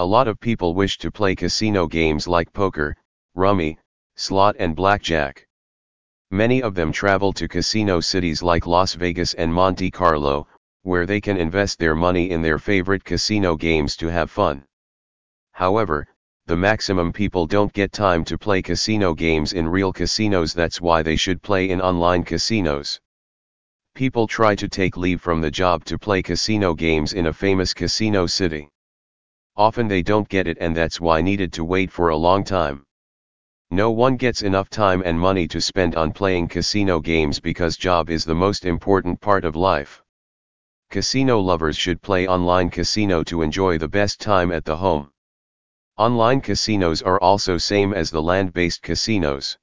A lot of people wish to play casino games like poker, rummy, slot and blackjack. Many of them travel to casino cities like Las Vegas and Monte Carlo, where they can invest their money in their favorite casino games to have fun. However, the maximum people don't get time to play casino games in real casinos that's why they should play in online casinos. People try to take leave from the job to play casino games in a famous casino city. Often they don't get it and that's why needed to wait for a long time. No one gets enough time and money to spend on playing casino games because job is the most important part of life. Casino lovers should play online casino to enjoy the best time at the home. Online casinos are also same as the land-based casinos.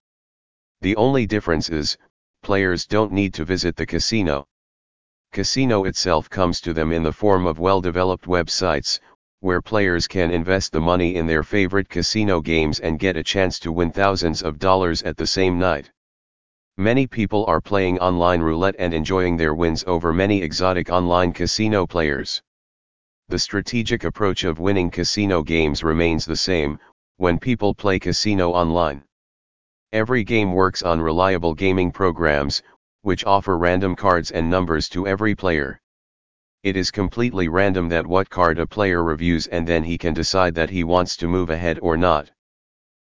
The only difference is, players don't need to visit the casino. Casino itself comes to them in the form of well-developed websites, where players can invest the money in their favorite casino games and get a chance to win thousands of dollars at the same night. Many people are playing online roulette and enjoying their wins over many exotic online casino players. The strategic approach of winning casino games remains the same, when people play casino online. Every game works on reliable gaming programs, which offer random cards and numbers to every player. It is completely random that what card a player reviews and then he can decide that he wants to move ahead or not.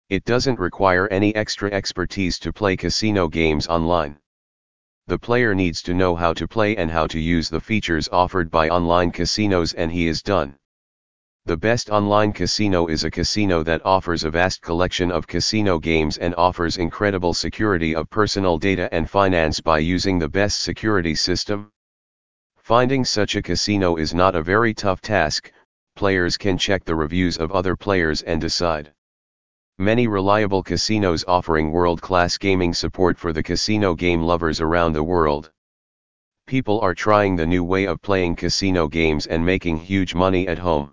It doesn't require any extra expertise to play casino games online. The player needs to know how to play and how to use the features offered by online casinos and he is done. The best online casino is a casino that offers a vast collection of casino games and offers incredible security of personal data and finance by using the best security system. Finding such a casino is not a very tough task, players can check the reviews of other players and decide. Many reliable casinos offering world-class gaming support for the casino game lovers around the world. People are trying the new way of playing casino games and making huge money at home.